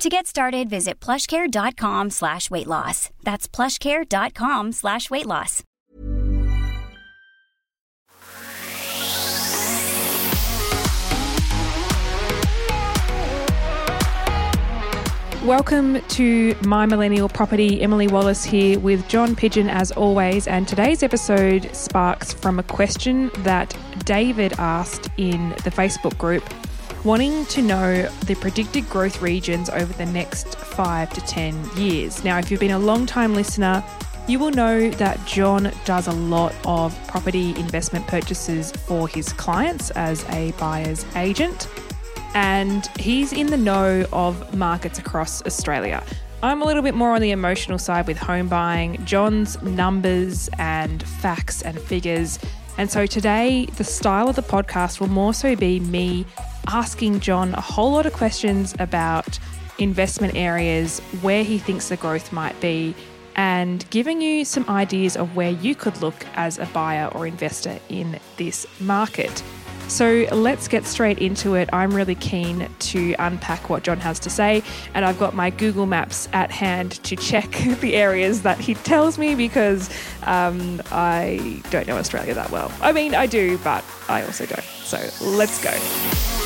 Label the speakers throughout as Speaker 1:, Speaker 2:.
Speaker 1: To get started, visit plushcare.com slash weight loss. That's plushcare.com slash weight loss.
Speaker 2: Welcome to My Millennial Property. Emily Wallace here with John Pidgeon as always. And today's episode sparks from a question that David asked in the Facebook group, wanting to know the predicted growth regions over the next five to 10 years. Now, if you've been a long time listener, you will know that John does a lot of property investment purchases for his clients as a buyer's agent and he's in the know of markets across Australia. I'm a little bit more on the emotional side with home buying, John's numbers and facts and figures. And so today, the style of the podcast will more so be me asking John a whole lot of questions about investment areas, where he thinks the growth might be, and giving you some ideas of where you could look as a buyer or investor in this market. So let's get straight into it. I'm really keen to unpack what John has to say, and I've got my Google Maps at hand to check the areas that he tells me because um, I don't know Australia that well. I mean, I do, but I also don't. So let's go.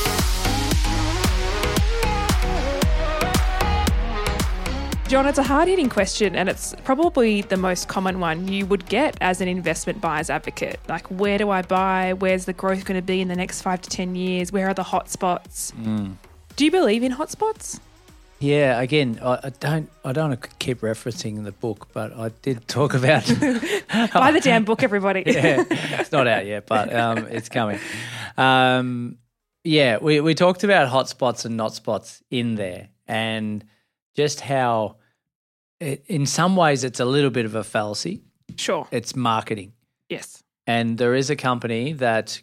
Speaker 2: John, it's a hard hitting question, and it's probably the most common one you would get as an investment buyer's advocate. Like, where do I buy? Where's the growth going to be in the next five to 10 years? Where are the hotspots?
Speaker 3: Mm.
Speaker 2: Do you believe in hotspots?
Speaker 3: Yeah, again, I, don't. I don't want to keep referencing the book, but I did talk about.
Speaker 2: Buy the damn book, everybody.
Speaker 3: yeah, it's not out yet, but um, it's coming. Um, yeah, we we talked about hotspots and not spots in there, and just how, it, in some ways, it's a little bit of a fallacy.
Speaker 2: Sure.
Speaker 3: It's marketing,
Speaker 2: Yes.
Speaker 3: and there is a company that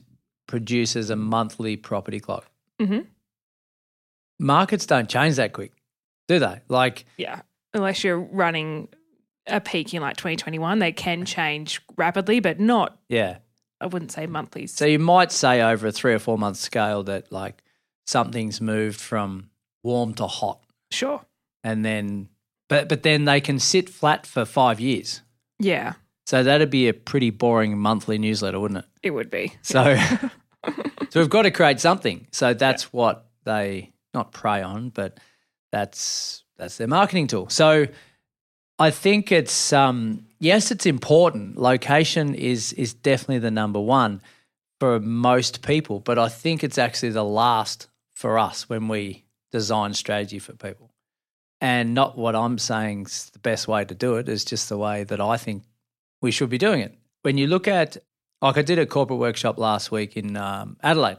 Speaker 3: produces a monthly property clock.
Speaker 2: hmm
Speaker 3: Markets don't change that quick, do they? Like,
Speaker 2: Yeah. Unless you're running a peak in like 2021, they can change rapidly, but not,
Speaker 3: yeah.
Speaker 2: I wouldn't say monthly.
Speaker 3: So you might say over a three or four month scale that like something's moved from warm to hot,
Speaker 2: sure.
Speaker 3: And then but but then they can sit flat for five years.
Speaker 2: Yeah,
Speaker 3: So that'd be a pretty boring monthly newsletter, wouldn't it?
Speaker 2: it would be.
Speaker 3: So so we've got to create something. So that's what they not prey on, but that's that's their marketing tool. So I think it's um yes, it's important. Location is is definitely the number one for most people, but I think it's actually the last for us when we design strategy for people. And not what I'm saying is the best way to do it is just the way that I think we should be doing it. When you look at like I did a corporate workshop last week in um, Adelaide,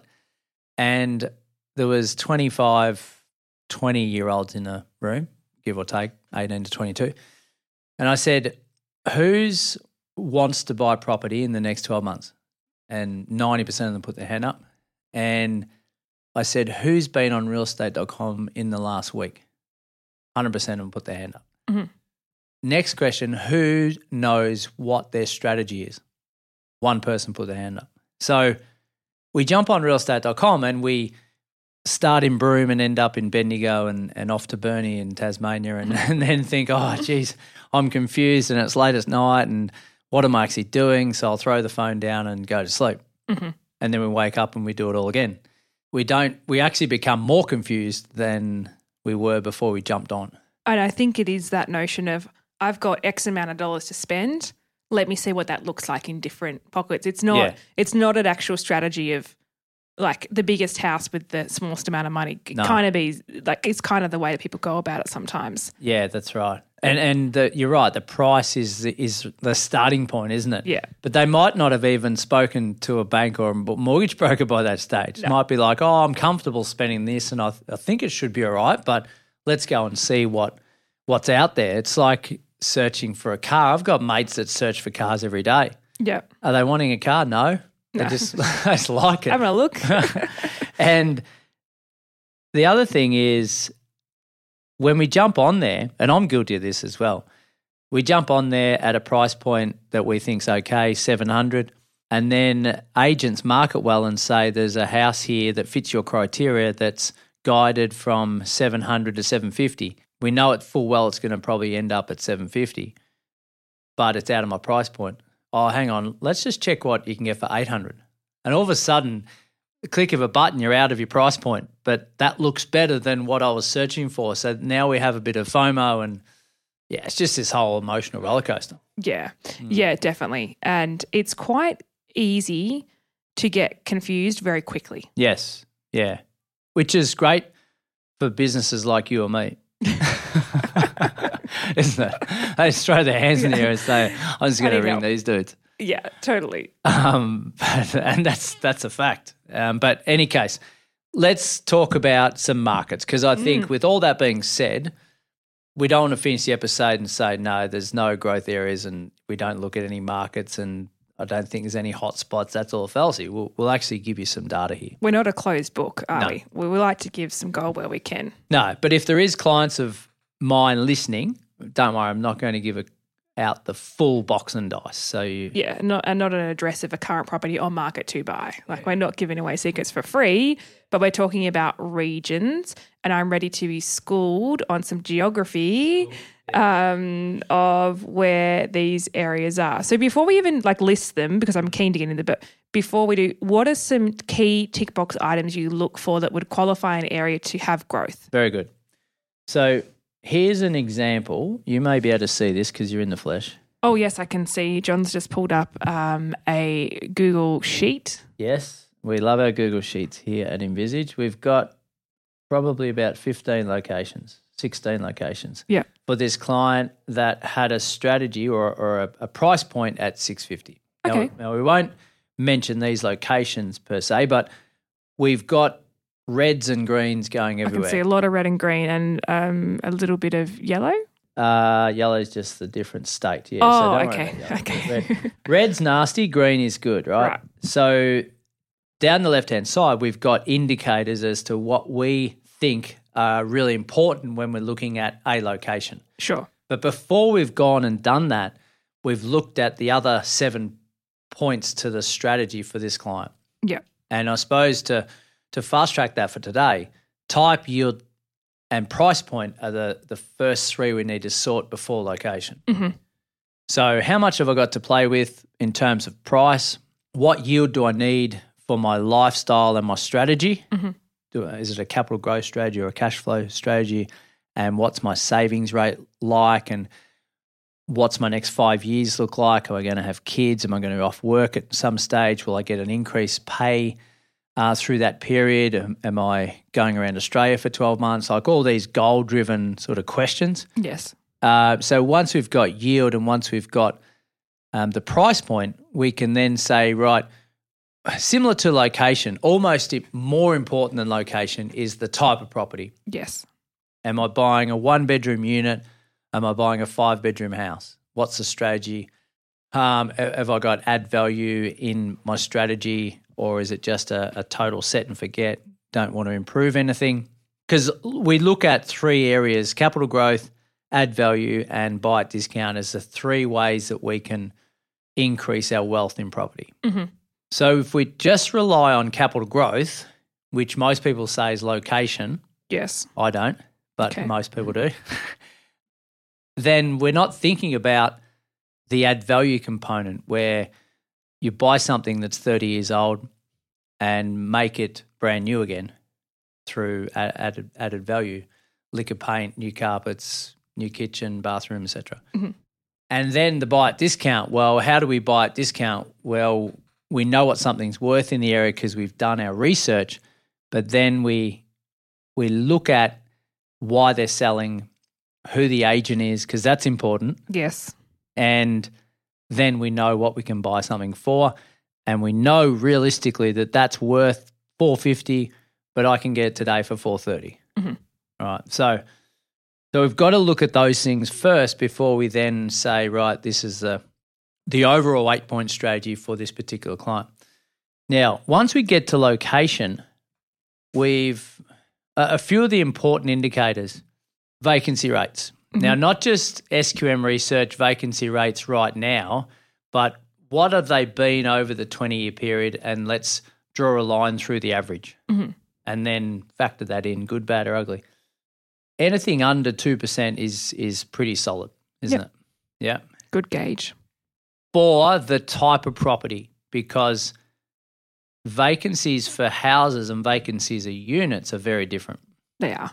Speaker 3: and there was 25, 20 year olds in the room, give or take 18 to 22. And I said, who's wants to buy property in the next 12 months? And 90% of them put their hand up. And I said, who's been on realestate.com in the last week? 100% of them put their hand up.
Speaker 2: Mhm.
Speaker 3: Next question, who knows what their strategy is? One person put their hand up. So we jump on realestate.com and we start in Broome and end up in Bendigo and, and off to Burnie in Tasmania and, and then think, oh, geez, I'm confused and it's late at night and what am I actually doing? So I'll throw the phone down and go to sleep.
Speaker 2: Mhm.
Speaker 3: And then we wake up and we do it all again. We don't, we actually become more confused than we were before we jumped on.
Speaker 2: And I think it is that notion of I've got X amount of dollars to spend. Let me see what that looks like in different pockets. It's not
Speaker 3: Yeah.
Speaker 2: it's not an actual strategy of like the biggest house with the smallest amount of money.
Speaker 3: No.
Speaker 2: Kind of be like it's kind of the way that people go about it sometimes.
Speaker 3: Yeah, that's right. And and the, you're right. The price is is the starting point, isn't it?
Speaker 2: Yeah.
Speaker 3: But they might not have even spoken to a bank or a mortgage broker by that stage. It might be like, oh, I'm comfortable spending this, and I, I think it should be all right. But let's go and see what what's out there. It's like searching for a car. I've got mates that search for cars every day.
Speaker 2: Yeah.
Speaker 3: Are they wanting a car? No. They
Speaker 2: No.
Speaker 3: just, they just like it.
Speaker 2: Having a look.
Speaker 3: and the other thing is when we jump on there, and I'm guilty of this as well, we jump on there at a price point that we think's okay, 700, and then agents market well and say there's a house here that fits your criteria that's guided from 700 to 750. We know it full well it's going to probably end up at 750, but it's out of my price point. Oh, hang on, let's just check what you can get for 800. And all of a sudden, the click of a button, you're out of your price point. But that looks better than what I was searching for. So now we have a bit of FOMO and yeah, it's just this whole emotional roller coaster.
Speaker 2: Yeah.
Speaker 3: Hmm.
Speaker 2: Yeah, definitely. And it's quite easy to get confused very quickly.
Speaker 3: Yes. Yeah. Which is great for businesses like you or me. Isn't it? They just throw their hands in the air and say, I'm just going to ring
Speaker 2: help.
Speaker 3: these dudes.
Speaker 2: Yeah, totally.
Speaker 3: Um, but, and that's that's a fact. Um, but any case, let's talk about some markets because I think with all that being said, we don't want to finish the episode and say no, there's no growth areas and we don't look at any markets and I don't think there's any hot spots. That's all a fallacy. We'll, we'll actually give you some data here.
Speaker 2: We're not a closed book, are
Speaker 3: No.
Speaker 2: we? We we like to give some gold where we can.
Speaker 3: No, but if there is clients of mine listening, don't worry, I'm not going to give a, out the full box and dice. So you,
Speaker 2: Yeah, not and not an address of a current property on market to buy. Like we're not giving away secrets for free, but we're talking about regions. And I'm ready to be schooled on some geography um, of where these areas are. So before we even like list them, because I'm keen to get into, but before we do, what are some key tick box items you look for that would qualify an area to have growth?
Speaker 3: Very good. So here's an example. You may be able to see this because you're in the flesh.
Speaker 2: Oh yes, I can see. John's just pulled up um, a Google sheet.
Speaker 3: Yes, we love our Google Sheets here at Envisage. We've got probably about 15 locations, 16 locations
Speaker 2: Yeah.
Speaker 3: for this client that had a strategy or, or a, a price point at 650. Now,
Speaker 2: Okay.
Speaker 3: now, we won't mention these locations per se, but we've got reds and greens going everywhere.
Speaker 2: I can see a lot of red and green and um, a little bit of yellow.
Speaker 3: Uh, yellow is just the different state. Yeah.
Speaker 2: Oh,
Speaker 3: so don't worry
Speaker 2: okay, okay.
Speaker 3: Red- red's nasty. Green is good, right?
Speaker 2: Right.
Speaker 3: So down the left hand side, we've got indicators as to what we think are really important when we're looking at a location.
Speaker 2: Sure.
Speaker 3: But before we've gone and done that, we've looked at the other seven points to the strategy for this client.
Speaker 2: Yeah.
Speaker 3: And I suppose to to fast track that for today, type, yield, and price point are the the first three we need to sort before location.
Speaker 2: Mhm.
Speaker 3: So, how much have I got to play with in terms of price? What yield do I need for my lifestyle and my strategy?
Speaker 2: Mhm.
Speaker 3: Do, is it a capital growth strategy or a cash flow strategy? And what's my savings rate like? And what's my next five years look like? Am I going to have kids? Am I going to be off work at some stage? Will I get an increased pay uh, through that period? Am, am I going around Australia for 12 months? Like all these goal driven sort of questions.
Speaker 2: Yes.
Speaker 3: Uh, so once we've got yield and once we've got um, the price point, we can then say, right, similar to location, almost more important than location is the type of property.
Speaker 2: Yes.
Speaker 3: Am I buying a one bedroom unit? Am I buying a five bedroom house? What's the strategy? Um, have I got add value in my strategy or is it just a, a total set and forget? Don't want to improve anything? Because we look at three areas capital growth, add value, and buy at discount as the three ways that we can increase our wealth in property.
Speaker 2: Mhm.
Speaker 3: So if we just rely on capital growth, which most people say is location,
Speaker 2: Yes.
Speaker 3: I don't, but
Speaker 2: Okay.
Speaker 3: most people do. then we're not thinking about the add value component where you buy something that's 30 years old and make it brand new again through added, added value, liquor paint, new carpets, new kitchen, bathroom, etc.
Speaker 2: Mhm.
Speaker 3: And then the buy at discount. Well, how do we buy at discount? Well, we know what something's worth in the area because we've done our research, but then we we look at why they're selling, who the agent is, because that's important.
Speaker 2: Yes.
Speaker 3: And then we know what we can buy something for. And we know realistically that that's worth 450, but I can get it today for 430.
Speaker 2: Mhm.
Speaker 3: All right. So So we've got to look at those things first before we then say, right, this is the the overall eight point strategy for this particular client. Now, once we get to location, we've a, a few of the important indicators, vacancy rates. Now, mm-hmm. not just SQM research vacancy rates right now, but what have they been over the 20 year period? And let's draw a line through the average mm-hmm. and then factor that in good, bad, or ugly. Anything under 2% is, is pretty solid, isn't
Speaker 2: Yep.
Speaker 3: it? Yeah.
Speaker 2: Good gauge.
Speaker 3: For the type of property, because vacancies for houses and vacancies of units are very different.
Speaker 2: They are.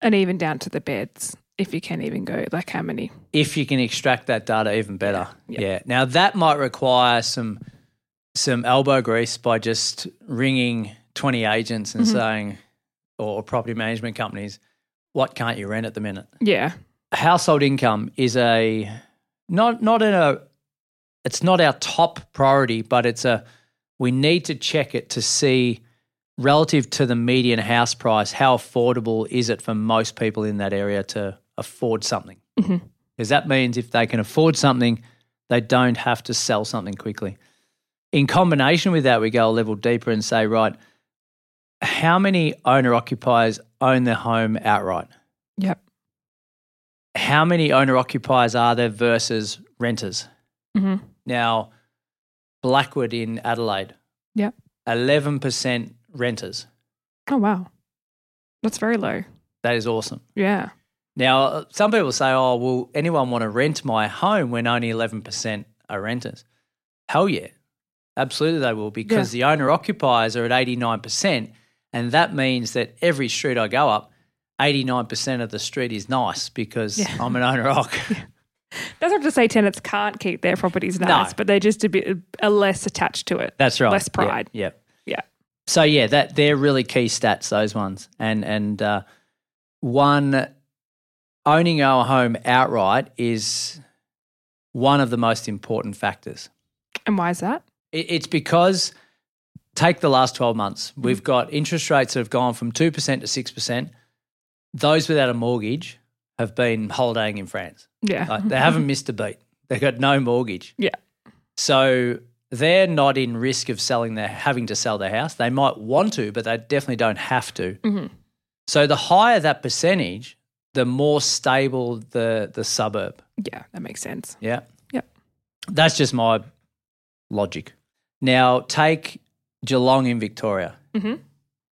Speaker 2: And even down to the beds, if you can even go, like how many?
Speaker 3: if you can extract that data even better.
Speaker 2: Yeah.
Speaker 3: Yeah. Now that might require some some elbow grease by just ringing 20 agents and mm-hmm. saying or property management companies, what can't you rent at the minute?
Speaker 2: Yeah.
Speaker 3: Household income is a not not in a it's not our top priority, but it's a we need to check it to see relative to the median house price, how affordable is it for most people in that area to afford something?
Speaker 2: Mhm.
Speaker 3: Because that means if they can afford something, they don't have to sell something quickly. In combination with that, we go a level deeper and say, right, how many owner occupiers own their home outright?
Speaker 2: Yep.
Speaker 3: How many owner occupiers are there versus renters?
Speaker 2: hmm
Speaker 3: Now, Blackwood in Adelaide,
Speaker 2: Yep.
Speaker 3: 11% renters.
Speaker 2: Oh, wow. That's very low.
Speaker 3: That is awesome.
Speaker 2: Yeah.
Speaker 3: Now, uh, some people say, oh, will anyone want to rent my home when only 11% are renters? Hell yeah. Absolutely, they will because the owner occupiers are at 89%. And that means that every street I go up, 89% of the street is nice because
Speaker 2: Yeah.
Speaker 3: I'm an owner occ.
Speaker 2: Doesn't have to say tenants can't keep their properties nice,
Speaker 3: No.
Speaker 2: but they're just a bit are less attached to it.
Speaker 3: That's right.
Speaker 2: Less
Speaker 3: Yeah,
Speaker 2: pride.
Speaker 3: Yeah. So yeah, that they're really key stats. Those ones, and and uh, one owning our home outright is one of the most important factors.
Speaker 2: And why is that?
Speaker 3: It, it's because take the last twelve months, we've got interest rates that have gone from two percent to six percent. Those without a mortgage have been holidaying in France.
Speaker 2: Yeah.
Speaker 3: Like, they haven't missed a beat. They've got no mortgage.
Speaker 2: Yeah.
Speaker 3: So they're not in risk of selling their having to sell their house. They might want to, but they definitely don't have to.
Speaker 2: Mhm.
Speaker 3: So the higher that percentage, the more stable the the suburb.
Speaker 2: Yeah, that makes sense.
Speaker 3: Yeah.
Speaker 2: Yep.
Speaker 3: That's just my logic. Now take Geelong in Victoria.
Speaker 2: Mhm.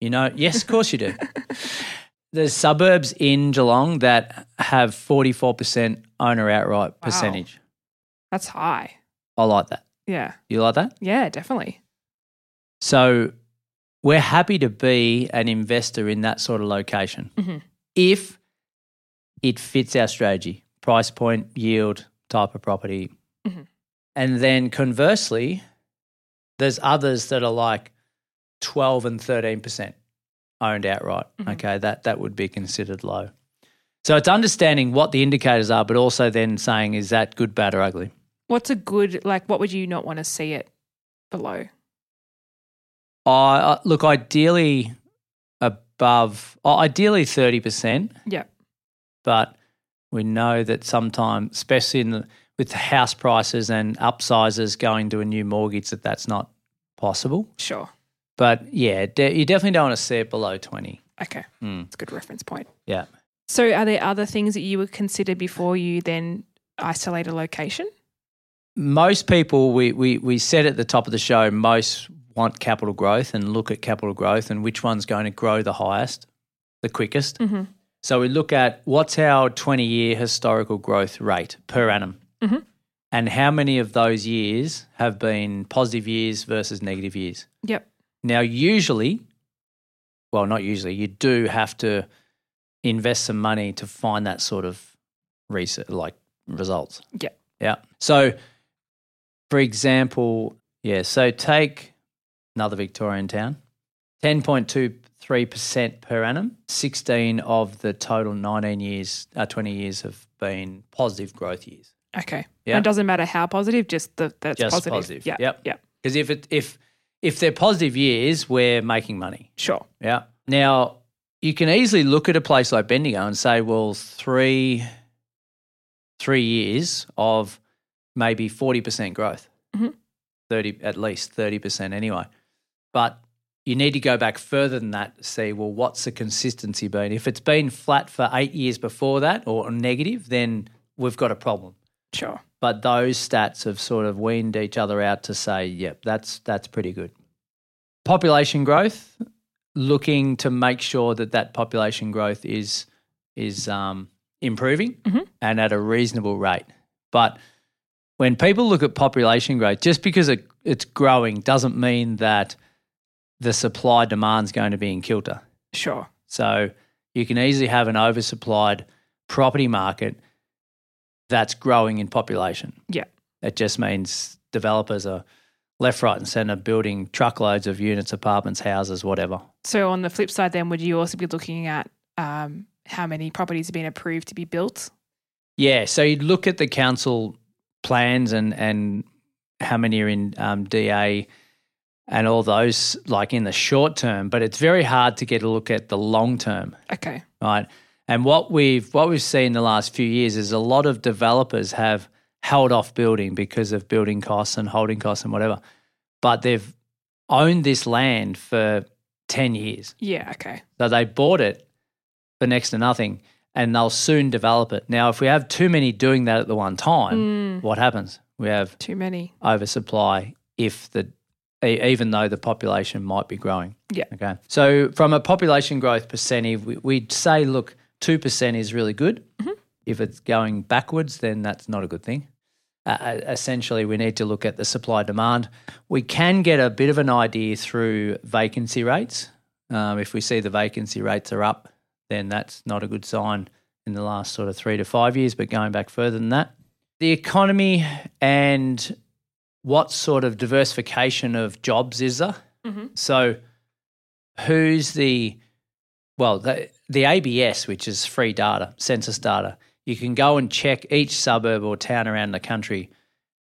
Speaker 3: You know, yes, of course you do. There's suburbs in Geelong that have 44% owner outright percentage.
Speaker 2: That's high.
Speaker 3: I like that.
Speaker 2: Yeah.
Speaker 3: You like that?
Speaker 2: Yeah, definitely.
Speaker 3: So we're happy to be an investor in that sort of location
Speaker 2: Mhm.
Speaker 3: if it fits our strategy, price point, yield, type of property.
Speaker 2: Mhm.
Speaker 3: And then conversely, there's others that are like 12 and 13% owned outright.
Speaker 2: Mhm.
Speaker 3: Okay, that, that would be considered low. So it's understanding what the indicators are, but also then saying, is that good, bad, or ugly?
Speaker 2: What's a good like what would you not want to see it below?
Speaker 3: I uh, look ideally above, uh, ideally thirty percent,
Speaker 2: Yeah.
Speaker 3: but we know that sometimes, especially in the, with the house prices and upsizes going to a new mortgage, that that's not possible.
Speaker 2: Sure.
Speaker 3: But yeah, de- you definitely don't want to see it below twenty.
Speaker 2: Okay.
Speaker 3: Mm.
Speaker 2: A good reference point.
Speaker 3: Yeah.
Speaker 2: So are there other things that you would consider before you then isolate a location?
Speaker 3: Most people, we, we, we said at the top of the show, most want capital growth and look at capital growth and which one's going to grow the highest, the quickest.
Speaker 2: Mm-hmm.
Speaker 3: So we look at what's our 20 year historical growth rate per annum
Speaker 2: Mhm.
Speaker 3: and how many of those years have been positive years versus negative years.
Speaker 2: Yep.
Speaker 3: Now, usually, well, not usually, you do have to invest some money to find that sort of research, like results.
Speaker 2: Yeah.
Speaker 3: Yeah. So, for example, yeah, so take another Victorian town, 10.23% per annum. 16 of the total 19 years, uh, 20 years have been positive growth years.
Speaker 2: Okay.
Speaker 3: Yeah.
Speaker 2: It doesn't matter how positive, just the that's
Speaker 3: Just
Speaker 2: positive.
Speaker 3: positive.
Speaker 2: Yeah.
Speaker 3: Yep.
Speaker 2: Yeah.
Speaker 3: Because if it if if they're positive years, we're making money.
Speaker 2: Sure.
Speaker 3: Yeah. Now, you can easily look at a place like Bendigo and say, well, three three years of maybe forty percent growth,
Speaker 2: Mhm.
Speaker 3: thirty at least thirty percent anyway. But you need to go back further than that to see, well, what's the consistency been? If it's been flat for eight years before that or negative, then we've got a problem.
Speaker 2: Sure.
Speaker 3: But those stats have sort of weaned each other out to say, yep, that's that's pretty good. Population growth, looking to make sure that that population growth is is um, improving
Speaker 2: Mhm.
Speaker 3: and at a reasonable rate. But when people look at population growth, just because it, it's growing doesn't mean that the supply demand's going to be in kilter.
Speaker 2: Sure.
Speaker 3: So you can easily have an oversupplied property market that's growing in population.
Speaker 2: Yeah.
Speaker 3: It just means developers are left, right, and centre building truckloads of units, apartments, houses, whatever.
Speaker 2: So on the flip side, then would you also be looking at um, how many properties have been approved to be built?
Speaker 3: Yeah. So you'd look at the council plans and, and how many are in um, DA and all those, like in the short term, but it's very hard to get a look at the long term.
Speaker 2: Okay.
Speaker 3: right? And what we've what we've seen in the last few years is a lot of developers have held off building because of building costs and holding costs and whatever, but they've owned this land for ten years,
Speaker 2: Yeah. Okay.
Speaker 3: so they bought it for next to nothing, and they'll soon develop it. Now, if we have too many doing that at the one time,
Speaker 2: Mm,
Speaker 3: what happens? We have
Speaker 2: too many.
Speaker 3: oversupply if the even though the population might be growing.
Speaker 2: Yeah.
Speaker 3: Okay. So from a population growth percentage, we, we'd say, look, two percent is really good. If it's going backwards, then that's not a good thing. Uh, essentially, we need to look at the supply demand. We can get a bit of an idea through vacancy rates. Um, if we see the vacancy rates are up, then that's not a good sign in the last sort of three to five years. But going back further than that, the economy and what sort of diversification of jobs is there?
Speaker 2: Mhm.
Speaker 3: So, who's the well the the ABS, which is free data, census data. You can go and check each suburb or town around the country,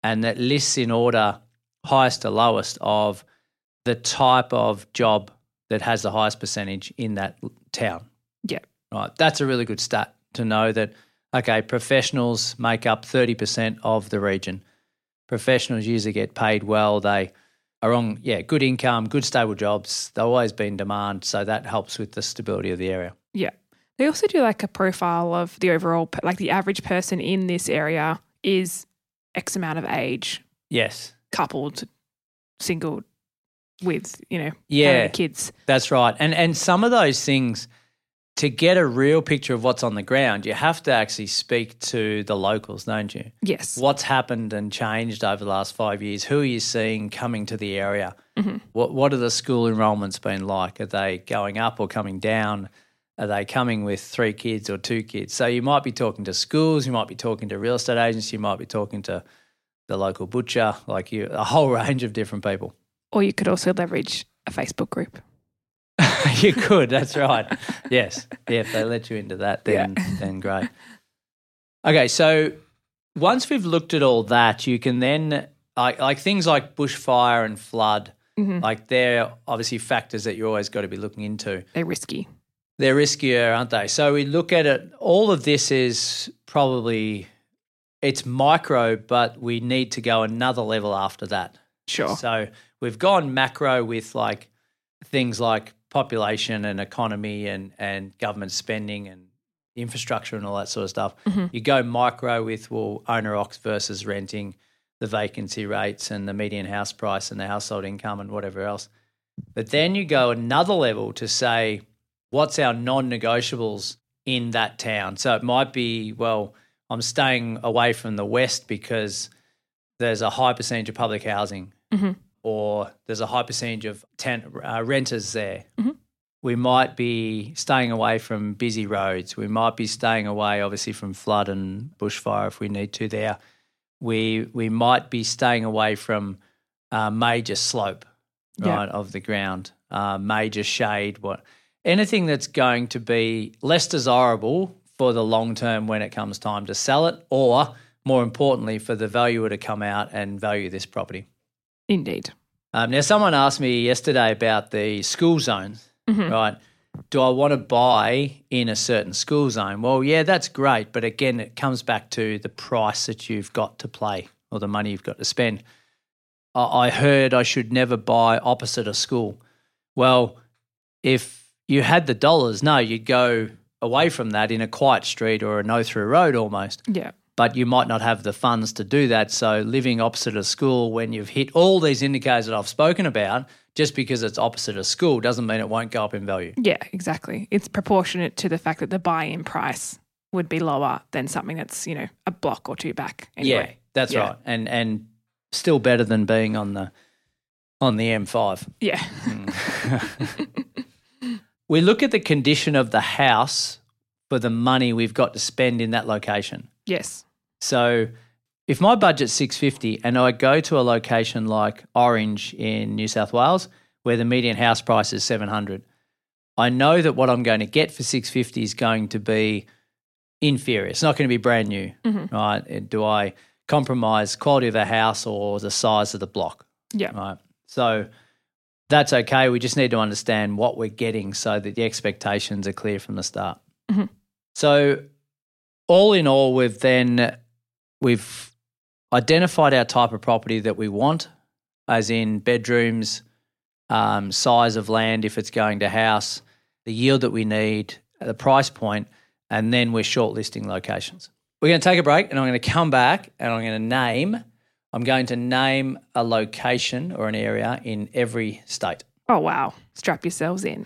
Speaker 3: and that lists in order highest to lowest of the type of job that has the highest percentage in that town. Right. That's a really good stat to know that, okay, professionals make up 30% of the region. Professionals usually get paid well. They are on, yeah, good income, good stable jobs. They've always been in demand. So that helps with the stability of the area.
Speaker 2: Yeah. They also do like a profile of the overall, like the average person in this area is X amount of age,
Speaker 3: Yes.
Speaker 2: coupled, single, with, you know,
Speaker 3: Yeah.
Speaker 2: kids.
Speaker 3: That's right. And and some of those things to get a real picture of what's on the ground, you have to actually speak to the locals, don't you?
Speaker 2: Yes.
Speaker 3: What's happened and changed over the last five years? Who are you seeing coming to the area?
Speaker 2: Mhm.
Speaker 3: What What are the school enrolments been like? Are they going up or coming down? Are they coming with three kids or two kids? So you might be talking to schools, you might be talking to real estate agents, you might be talking to the local butcher, like you, a whole range of different people.
Speaker 2: Or you could also leverage a Facebook group.
Speaker 3: you could. That's right. Yes. Yeah. If they let you into that, then then great. Okay. So once we've looked at all that, you can then like like things like bushfire and flood.
Speaker 2: Mhm.
Speaker 3: Like they're obviously factors that you always got to be looking into.
Speaker 2: They're risky.
Speaker 3: They're riskier, aren't they? So we look at it. All of this is probably it's micro, but we need to go another level after that.
Speaker 2: Sure.
Speaker 3: So we've gone macro with like things like population and economy and, and government spending and infrastructure and all that sort of stuff.
Speaker 2: Mhm.
Speaker 3: You go micro with well owner ox versus renting, the vacancy rates and the median house price and the household income and whatever else. But then you go another level to say what's our non-negotiables in that town. So it might be well I'm staying away from the west because there's a high percentage of public housing
Speaker 2: Mhm.
Speaker 3: Or there's a high percentage of tent, uh, renters there.
Speaker 2: Mhm.
Speaker 3: We might be staying away from busy roads. We might be staying away, obviously, from flood and bushfire if we need to there. We, we might be staying away from uh, major slope
Speaker 2: Yeah.
Speaker 3: right, of the ground, uh, major shade, what anything that's going to be less desirable for the long term when it comes time to sell it, or more importantly, for the valuer to come out and value this property.
Speaker 2: Indeed.
Speaker 3: Um, now, someone asked me yesterday about the school zones,
Speaker 2: Mhm.
Speaker 3: right? do I want to buy in a certain school zone? Well, yeah, that's great. But again, it comes back to the price that you've got to play or the money you've got to spend. I I heard I should never buy opposite a school. Well, if you had the dollars, no, you'd go away from that in a quiet street or a no through road almost.
Speaker 2: Yeah.
Speaker 3: But you might not have the funds to do that. So living opposite a school when you've hit all these indicators that I've spoken about, just because it's opposite a school doesn't mean it won't go up in value.
Speaker 2: Yeah, exactly. It's proportionate to the fact that the buy-in price would be lower than something that's, you know, a block or two back.
Speaker 3: Yeah, that's
Speaker 2: Yeah.
Speaker 3: right. And and still better than being on the on the M5.
Speaker 2: Yeah. Hmm.
Speaker 3: We look at the condition of the house for the money we've got to spend in that location.
Speaker 2: Yes.
Speaker 3: So if my budget's 650 and I go to a location like Orange in New South Wales where the median house price is 700, I know that what I'm going to get for 650 is going to be inferior. It's not going to be brand new, right? Do I compromise quality of the house or the size of the block?
Speaker 2: Yeah.
Speaker 3: Right. So that's okay. We just need to understand what we're getting so that the expectations are clear from the start.
Speaker 2: Mhm.
Speaker 3: So all in all, we've then we've identified our type of property that we want, as in bedrooms, um, size of land if it's going to house, the yield that we need, the price point, and then we're shortlisting locations. We're going to take a break, and I'm going to come back and I'm going to name. I'm going to name a location or an area in every state.
Speaker 2: Oh wow. Strap yourselves in.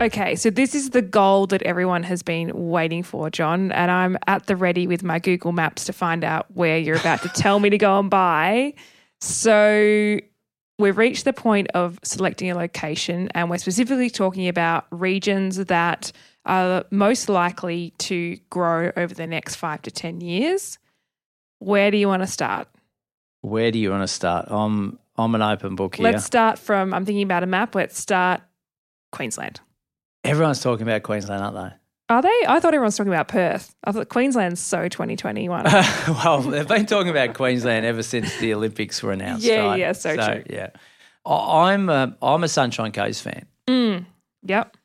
Speaker 2: Okay, so this is the goal that everyone has been waiting for, John, and I'm at the ready with my Google Maps to find out where you're about to tell me to go and buy. So we've reached the point of selecting a location, and we're specifically talking about regions that are most likely to grow over the next five to 10 years. Where do you want to start?
Speaker 3: Where do you want to start? I'm I'm an open book here.
Speaker 2: Let's start from, I'm thinking about a map. Let's start Queensland.
Speaker 3: Everyone's talking about Queensland, aren't they?
Speaker 2: Are they? I thought everyone's talking about Perth. I thought Queensland's so 2021.
Speaker 3: well, they've been talking about Queensland ever since the Olympics were announced.
Speaker 2: Yeah,
Speaker 3: right?
Speaker 2: yeah, so true.
Speaker 3: Yeah, I'm a, I'm a Sunshine Coast fan.
Speaker 2: mm, yep.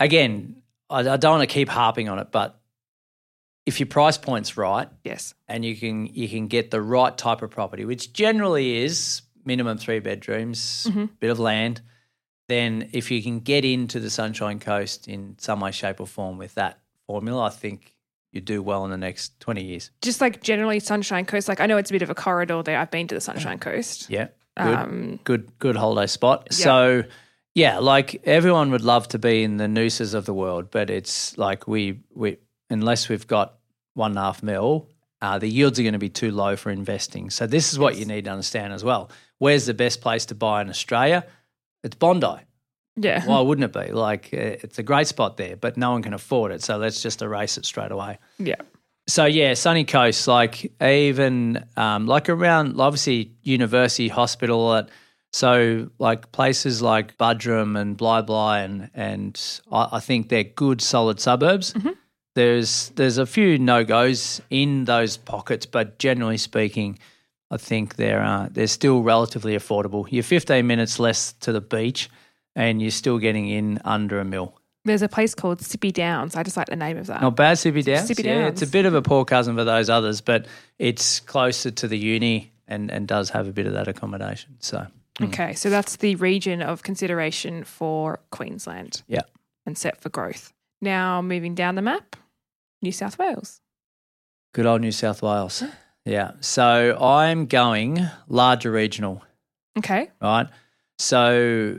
Speaker 3: Again, I, I don't want to keep harping on it, but if your price point's right
Speaker 2: Yes.
Speaker 3: and you can you can get the right type of property, which generally is minimum three bedrooms,
Speaker 2: Mm-hmm.
Speaker 3: bit of land, then if you can get into the Sunshine Coast in some way, shape, or form with that formula, I think you do well in the next twenty years.
Speaker 2: Just like generally Sunshine Coast, like I know it's a bit of a corridor there. I've been to the Sunshine Coast.
Speaker 3: Yeah. Good,
Speaker 2: Um,
Speaker 3: good, good holiday spot.
Speaker 2: Yeah.
Speaker 3: So, yeah, like everyone would love to be in the Noosas of the world, but it's like we, we unless we've got one and a half mil, uh, the yields are going to be too low for investing. So, this is what you need to understand as well. Where's the best place to buy in Australia? It's Bondi.
Speaker 2: Yeah.
Speaker 3: Why wouldn't it be? Like, it's a great spot there, but no one can afford it. So let's just erase it straight away.
Speaker 2: yeah.
Speaker 3: So yeah, sunny coast, like even um, like around obviously university hospital. At, so like places like Buderim and Bli Bli, and and I, I think they're good, solid suburbs. There's there's a few no goes in those pockets, but generally speaking, I think they're uh, they're still relatively affordable. You're 15 minutes less to the beach, and you're still getting in under a mil.
Speaker 2: There's a place called Sippy Downs. I just like the name of that.
Speaker 3: Not bad, Sippy Downs.
Speaker 2: Sippy
Speaker 3: Yeah, it's a bit of a poor cousin for those others, but it's closer to the uni and, and does have a bit of that accommodation. So,
Speaker 2: Okay, so that's the region of consideration for Queensland
Speaker 3: yeah.
Speaker 2: and set for growth. Now, moving down the map, New South Wales.
Speaker 3: Good old New South Wales. Yeah. So I'm going larger regional,
Speaker 2: Okay,
Speaker 3: right? So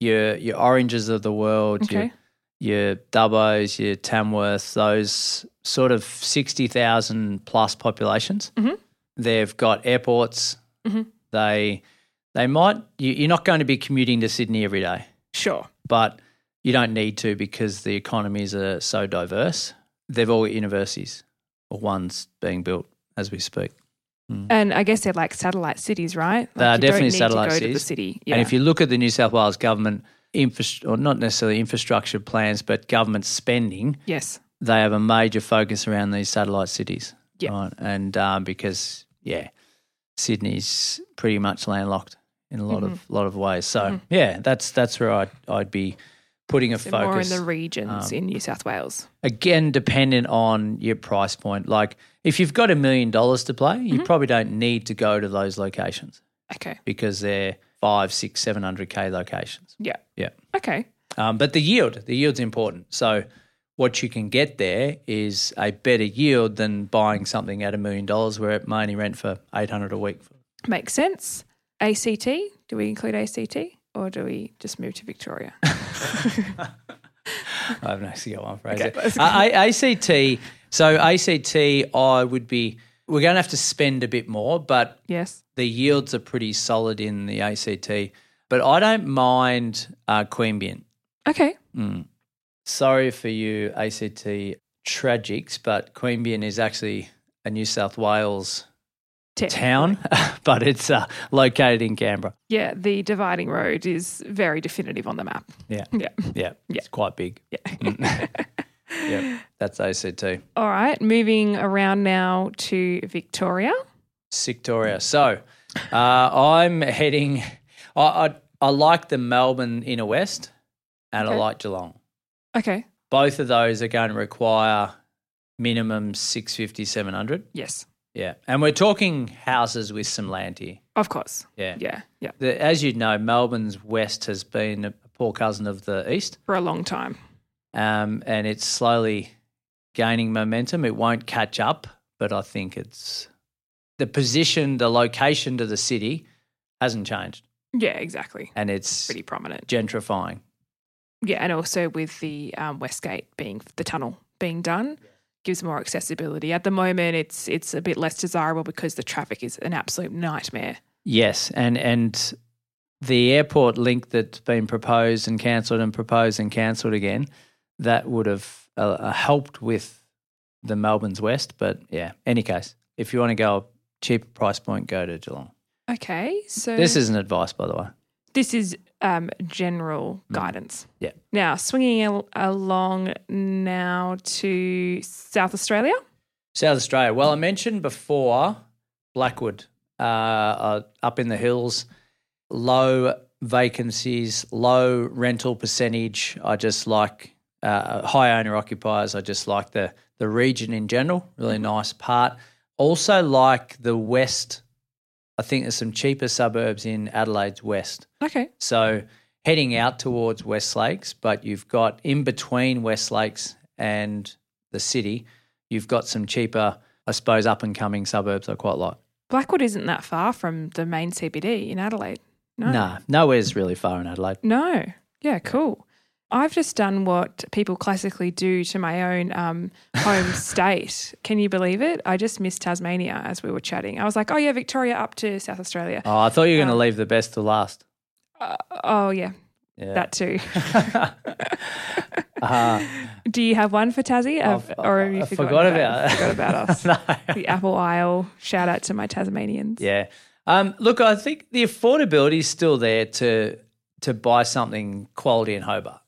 Speaker 3: your your oranges of the world, your,
Speaker 2: okay,
Speaker 3: your Dubbos, your Tamworth, those sort of 60,000 plus populations.
Speaker 2: Mhm.
Speaker 3: They've got airports.
Speaker 2: Mhm.
Speaker 3: They they might you, you're not going to be commuting to Sydney every day,
Speaker 2: sure.
Speaker 3: but you don't need to because the economies are so diverse. They've all got universities, or one's being built as we speak.
Speaker 2: And I guess they're like satellite cities, right? Like
Speaker 3: They are definitely satellite
Speaker 2: to the
Speaker 3: cities.
Speaker 2: city. Yeah.
Speaker 3: And if you look at the New South Wales government infrastructure, or not necessarily infrastructure plans, but government spending,
Speaker 2: yes,
Speaker 3: they have a major focus around these satellite cities.
Speaker 2: Yeah.
Speaker 3: Right. And um, because, yeah, Sydney's pretty much landlocked in a lot of
Speaker 2: Mm-hmm.
Speaker 3: lot of ways. So yeah, that's that's where I'd I'd be putting a
Speaker 2: so
Speaker 3: focus.
Speaker 2: more in the regions
Speaker 3: um,
Speaker 2: in New South Wales.
Speaker 3: Again, dependent on your price point. Like if you've got a million dollars to play,
Speaker 2: Mm-hmm.
Speaker 3: you probably don't need to go to those locations
Speaker 2: Okay,
Speaker 3: because they're five, six, seven hundred K locations.
Speaker 2: yeah,
Speaker 3: Yeah.
Speaker 2: okay,
Speaker 3: Um, but the yield, the yield's important. So what you can get there is a better yield than buying something at a million dollars where it may only rent for eight hundred a week.
Speaker 2: makes sense. ACT? Do we include ACT or do we just move to Victoria?
Speaker 3: I haven't actually got one phrase.
Speaker 2: Okay,
Speaker 3: there. Uh, ACT. So ACT, I would be. We're going to have to spend a bit more, but
Speaker 2: yes.
Speaker 3: the yields are pretty solid in the ACT. But I don't mind uh, Queanbeyan.
Speaker 2: Okay.
Speaker 3: Sorry for you ACT tragics, but Queanbeyan is actually a New South Wales town, but it's uh, located in Canberra.
Speaker 2: Yeah, the dividing road is very definitive on the map.
Speaker 3: Yeah.
Speaker 2: Yeah,
Speaker 3: Yeah. yeah, it's quite big.
Speaker 2: Yeah.
Speaker 3: Yeah, that's ACT.
Speaker 2: All right, moving around now to Victoria.
Speaker 3: Victoria. So uh, I'm heading. I, I I like the Melbourne inner west, and I like Geelong.
Speaker 2: Okay.
Speaker 3: Both of those are going to require minimum 650, 700.
Speaker 2: Yes.
Speaker 3: Yeah, and we're talking houses with some land here.
Speaker 2: Of course.
Speaker 3: Yeah.
Speaker 2: Yeah. Yeah.
Speaker 3: The, as you know, Melbourne's west has been a poor cousin of the east.
Speaker 2: For a long time.
Speaker 3: Um, and it's slowly gaining momentum. It won't catch up, but I think it's the position, the location to the city hasn't changed,
Speaker 2: Yeah, exactly.
Speaker 3: and it's
Speaker 2: Pretty prominent.
Speaker 3: gentrifying.
Speaker 2: Yeah, and also with the um, Westgate being the tunnel being done, gives more accessibility. At the moment, it's it's a bit less desirable because the traffic is an absolute nightmare.
Speaker 3: Yes, and and the airport link that's been proposed and cancelled and proposed and cancelled again, that would have uh, uh, helped with the Melbourne's west. But yeah, any case, if you want to go a cheaper price point, go to Geelong.
Speaker 2: Okay, so
Speaker 3: This isn't advice, by the way.
Speaker 2: this is um, general guidance.
Speaker 3: Mm. Yeah.
Speaker 2: Now, swinging al- along now to South Australia.
Speaker 3: South Australia. Well, I mentioned before Blackwood, uh, uh, up in the hills, low vacancies, low rental percentage. I just like uh, high owner occupiers. I just like the the region in general. Really nice part. Also like the west. I think there's some cheaper suburbs in Adelaide's west.
Speaker 2: Okay.
Speaker 3: So heading out towards West Lakes, but you've got in between West Lakes and the city, you've got some cheaper, I suppose, up and coming suburbs I quite like.
Speaker 2: Blackwood isn't that far from the main CBD in Adelaide. No.
Speaker 3: Nah, nowhere's really far in Adelaide.
Speaker 2: No. Yeah, cool. I've just done what people classically do to my own um, home state. Can you believe it? I just missed Tasmania as we were chatting. I was like, oh, yeah, Victoria up to South Australia.
Speaker 3: Oh, I thought you were going to
Speaker 2: Um,
Speaker 3: leave the best to last.
Speaker 2: Uh, oh, yeah.
Speaker 3: Yeah.
Speaker 2: That too.
Speaker 3: Uh,
Speaker 2: Do you have one for Tassie?
Speaker 3: I've-
Speaker 2: or have you
Speaker 3: forgot
Speaker 2: about,
Speaker 3: about
Speaker 2: forgot about us?
Speaker 3: no.
Speaker 2: the Apple Isle. Shout out to my Tasmanians.
Speaker 3: Yeah. Um, look, I think the affordability is still there to to buy something quality in Hobart.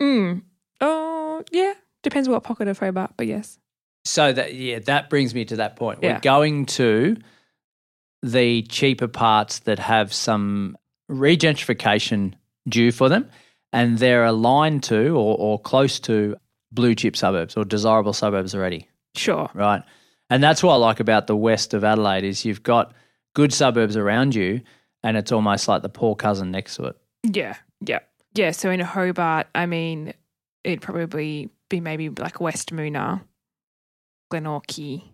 Speaker 2: Mm. Oh, yeah. Depends what pocket of Hobart, but yes.
Speaker 3: So that yeah, that brings me to that point.
Speaker 2: Yeah.
Speaker 3: We're going to the cheaper parts that have some regentrification due for them, and they're aligned to or, or close to blue chip suburbs or desirable suburbs already.
Speaker 2: Sure.
Speaker 3: right? And that's what I like about the west of Adelaide is you've got good suburbs around you, and it's almost like the poor cousin next to it.
Speaker 2: Yeah. Yeah. Yeah. So in Hobart, I mean, it'd probably be maybe like West Moonah, Glenorchy,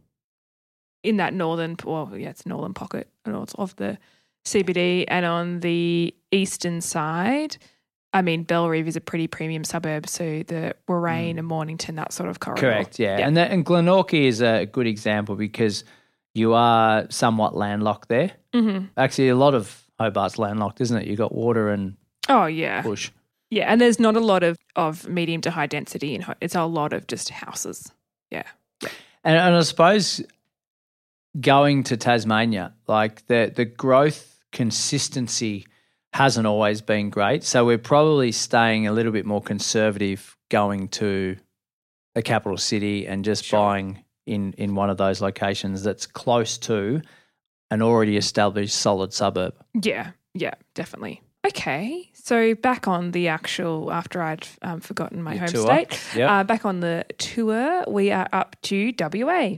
Speaker 2: in that northern, well, yeah, it's northern pocket of the CBD. And on the eastern side, I mean, Bellerive is a pretty premium suburb. So the Warrane and Mornington, that sort of corridor.
Speaker 3: Correct, yeah.
Speaker 2: Yeah.
Speaker 3: And that, and Glenorchy is a good example because you are somewhat landlocked there.
Speaker 2: hmm
Speaker 3: Actually, a lot of Hobart's landlocked, isn't it? You've got water and
Speaker 2: Oh, yeah.
Speaker 3: bush.
Speaker 2: Yeah. And there's not a lot of, of medium to high density in Ho- It's a lot of just houses. Yeah.
Speaker 3: And, and I suppose going to Tasmania, like the the growth consistency hasn't always been great. So we're probably staying a little bit more conservative going to the capital city and just
Speaker 2: Sure.
Speaker 3: buying in in one of those locations that's close to an already established solid suburb.
Speaker 2: Yeah, yeah, definitely. Okay, so back on the actual, after I'd um, forgotten my
Speaker 3: Your
Speaker 2: home
Speaker 3: tour.
Speaker 2: state,
Speaker 3: Yep.
Speaker 2: uh, back on the tour, we are up to WA.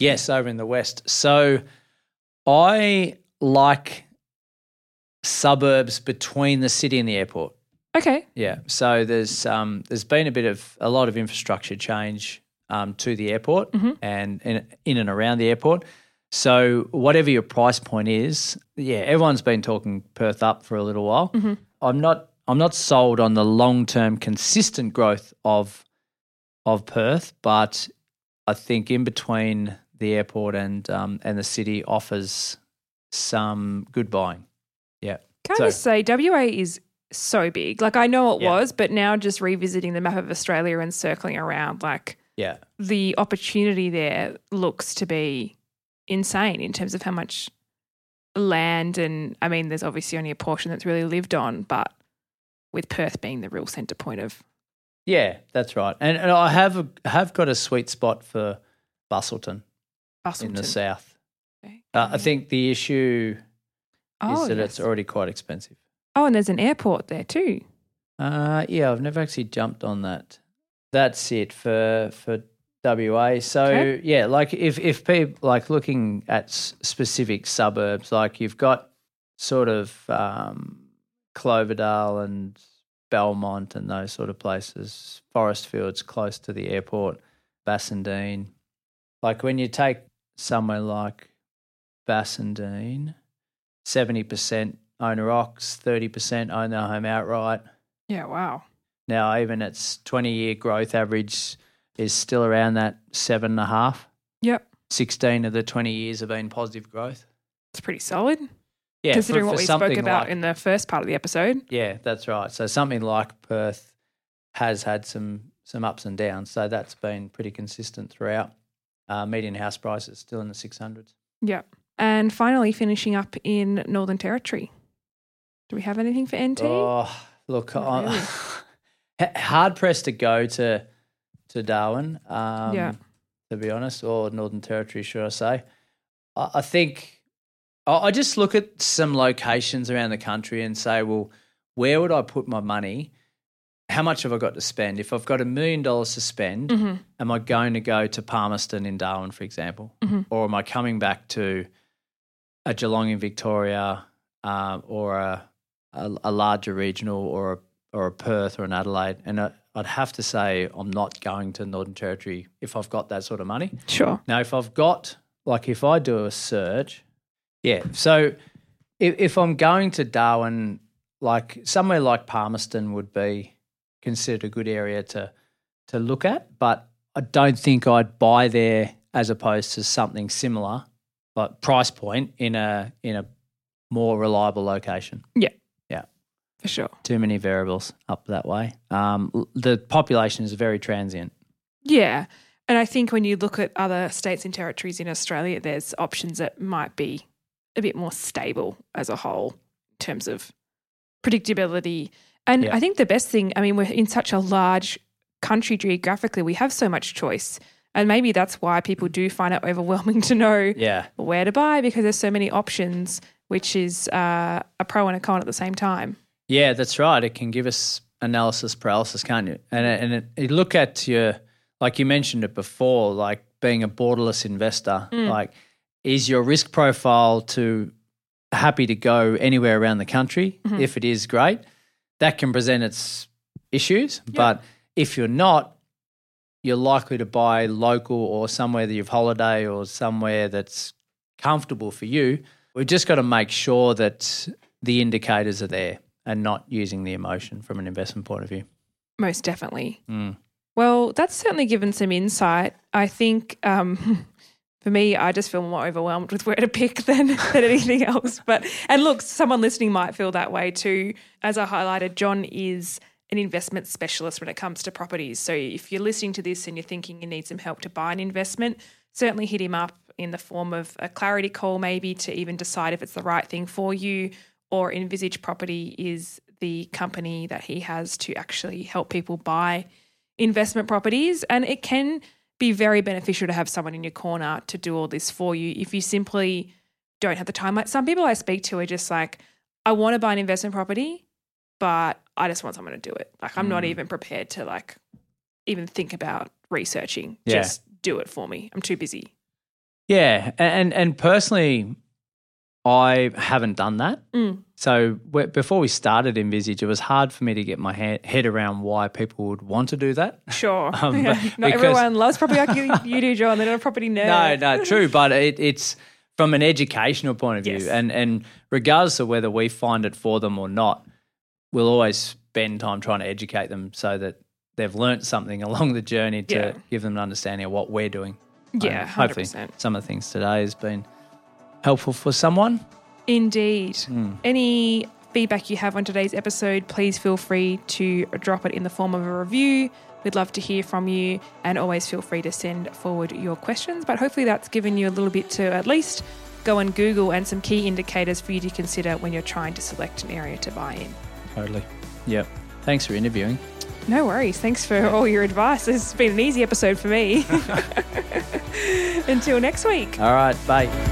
Speaker 3: Yes, over in the west. So I like suburbs between the city and the airport.
Speaker 2: Okay,
Speaker 3: Yeah. So there's um, there's been a bit of a lot of infrastructure change um, to the airport
Speaker 2: Mhm.
Speaker 3: and in, in and around the airport. So whatever your price point is, yeah, everyone's been talking Perth up for a little while.
Speaker 2: Mhm.
Speaker 3: I'm not I'm not sold on the long term consistent growth of of Perth, but I think in between the airport and um, and the city offers some good buying. Yeah.
Speaker 2: can
Speaker 3: So-
Speaker 2: I just say WA is so big. Like I know it
Speaker 3: Yeah.
Speaker 2: was, but now just revisiting the map of Australia and circling around, like
Speaker 3: Yeah.
Speaker 2: the opportunity there looks to be insane in terms of how much land and I mean, there's obviously only a portion that's really lived on, but with Perth being the real centre point of
Speaker 3: Yeah, that's right. And, and I have a, have got a sweet spot for Bustleton
Speaker 2: Busselton.
Speaker 3: in the south.
Speaker 2: Okay.
Speaker 3: Uh, I think the issue
Speaker 2: oh,
Speaker 3: is that
Speaker 2: yes.
Speaker 3: it's already quite expensive.
Speaker 2: oh, and there's an airport there too.
Speaker 3: Uh, yeah, I've never actually jumped on that. That's it for for WA. So
Speaker 2: Okay.
Speaker 3: yeah, like if if people like looking at s- specific suburbs, like you've got sort of um, Cloverdale and Belmont and those sort of places, Forest Fields close to the airport, Bassendean. Like when you take somewhere like Bassendean, seventy percent owner ox, thirty percent own their home outright.
Speaker 2: Yeah, wow.
Speaker 3: Now, even its 20 year growth average is still around that seven and a half.
Speaker 2: Yep.
Speaker 3: 16 of the 20 years have been positive growth.
Speaker 2: It's pretty solid.
Speaker 3: Yeah,
Speaker 2: considering
Speaker 3: for-
Speaker 2: what
Speaker 3: for
Speaker 2: we spoke about
Speaker 3: like-
Speaker 2: in the first part of the episode.
Speaker 3: Yeah, that's right. So something like Perth has had some some ups and downs. So that's been pretty consistent throughout. Uh, median house prices still in the 600s.
Speaker 2: Yep. And finally, finishing up in Northern Territory. Do we have anything for NT?
Speaker 3: Oh, look,
Speaker 2: really.
Speaker 3: hard pressed to go to to Darwin. Um,
Speaker 2: Yeah.
Speaker 3: To be honest, or Northern Territory, should I say? I, I think I, I just look at some locations around the country and say, well, where would I put my money? How much have I got to spend? If I've got a million dollars to spend,
Speaker 2: Mhm.
Speaker 3: am I going to go to Palmerston in Darwin, for example,
Speaker 2: Mhm.
Speaker 3: or am I coming back to a Geelong in Victoria, um, or a, a a larger regional, or a or a Perth or an Adelaide? And I, I'd have to say I'm not going to Northern Territory if I've got that sort of money.
Speaker 2: Sure.
Speaker 3: Now, if I've got, like, if I do a search, yeah. So if, if I'm going to Darwin, like somewhere like Palmerston would be considered a good area to to look at, but I don't think I'd buy there as opposed to something similar, like price point in a in a more reliable location.
Speaker 2: For sure.
Speaker 3: Too many variables up that way. Um, the population is very transient.
Speaker 2: Yeah. And I think when you look at other states and territories in Australia, there's options that might be a bit more stable as a whole in terms of predictability. And
Speaker 3: Yeah.
Speaker 2: I think the best thing, I mean, we're in such a large country geographically, we have so much choice. And maybe that's why people do find it overwhelming to know
Speaker 3: Yeah.
Speaker 2: where to buy because there's so many options, which is uh, a pro and a con at the same time.
Speaker 3: Yeah, that's right. It can give us analysis paralysis, can't you? And it- and it, you look at your, like you mentioned it before, like being a borderless investor. Mm. Like, is your risk profile to happy to go anywhere around the country? Mm-hmm. If it is, great. That can present its issues, but if you're not, you're likely to buy local or somewhere that you've holiday or somewhere that's comfortable for you. We've just got to make sure that the indicators are there and not using the emotion from an investment point of view.
Speaker 2: Most definitely.
Speaker 3: Mm.
Speaker 2: Well, that's certainly given some insight. I think um, for me, I just feel more overwhelmed with where to pick than, than anything else. But and look, someone listening might feel that way too. As I highlighted, John is an investment specialist when it comes to properties. So if you're listening to this and you're thinking you need some help to buy an investment, certainly hit him up in the form of a clarity call, maybe to even decide if it's the right thing for you. Or Envisage Property is the company that he has to actually help people buy investment properties. And it can be very beneficial to have someone in your corner to do all this for you if you simply don't have the time. Like some people I speak to are just like, I want to buy an investment property, but I just want someone to do it. Like I'm not mm. even prepared to like even think about researching.
Speaker 3: Yeah.
Speaker 2: Just do it for me. I'm too busy.
Speaker 3: Yeah, and and personally, I haven't done that.
Speaker 2: Mm.
Speaker 3: So wh- before we started Envisage, it was hard for me to get my head, head around why people would want to do that.
Speaker 2: Sure.
Speaker 3: Um,
Speaker 2: Yeah. Not
Speaker 3: because-
Speaker 2: everyone loves property like you, you do, John. They're not a property nerd.
Speaker 3: No, no, true, but it, it's from an educational point of view,
Speaker 2: Yes.
Speaker 3: and and regardless of whether we find it for them or not, we'll always spend time trying to educate them so that they've learnt something along the journey to
Speaker 2: Yeah.
Speaker 3: give them an understanding of what we're doing.
Speaker 2: Yeah,
Speaker 3: And hopefully,
Speaker 2: 100%.
Speaker 3: some of the things today has been helpful for someone.
Speaker 2: Indeed.
Speaker 3: Hmm.
Speaker 2: Any feedback you have on today's episode, please feel free to drop it in the form of a review. We'd love to hear from you and always feel free to send forward your questions. But hopefully, that's given you a little bit to at least go and Google and some key indicators for you to consider when you're trying to select an area to buy in.
Speaker 3: Totally. Yep. Thanks for interviewing.
Speaker 2: No worries. Thanks for all your advice. It's been an easy episode for me. Until next week.
Speaker 3: All right. Bye.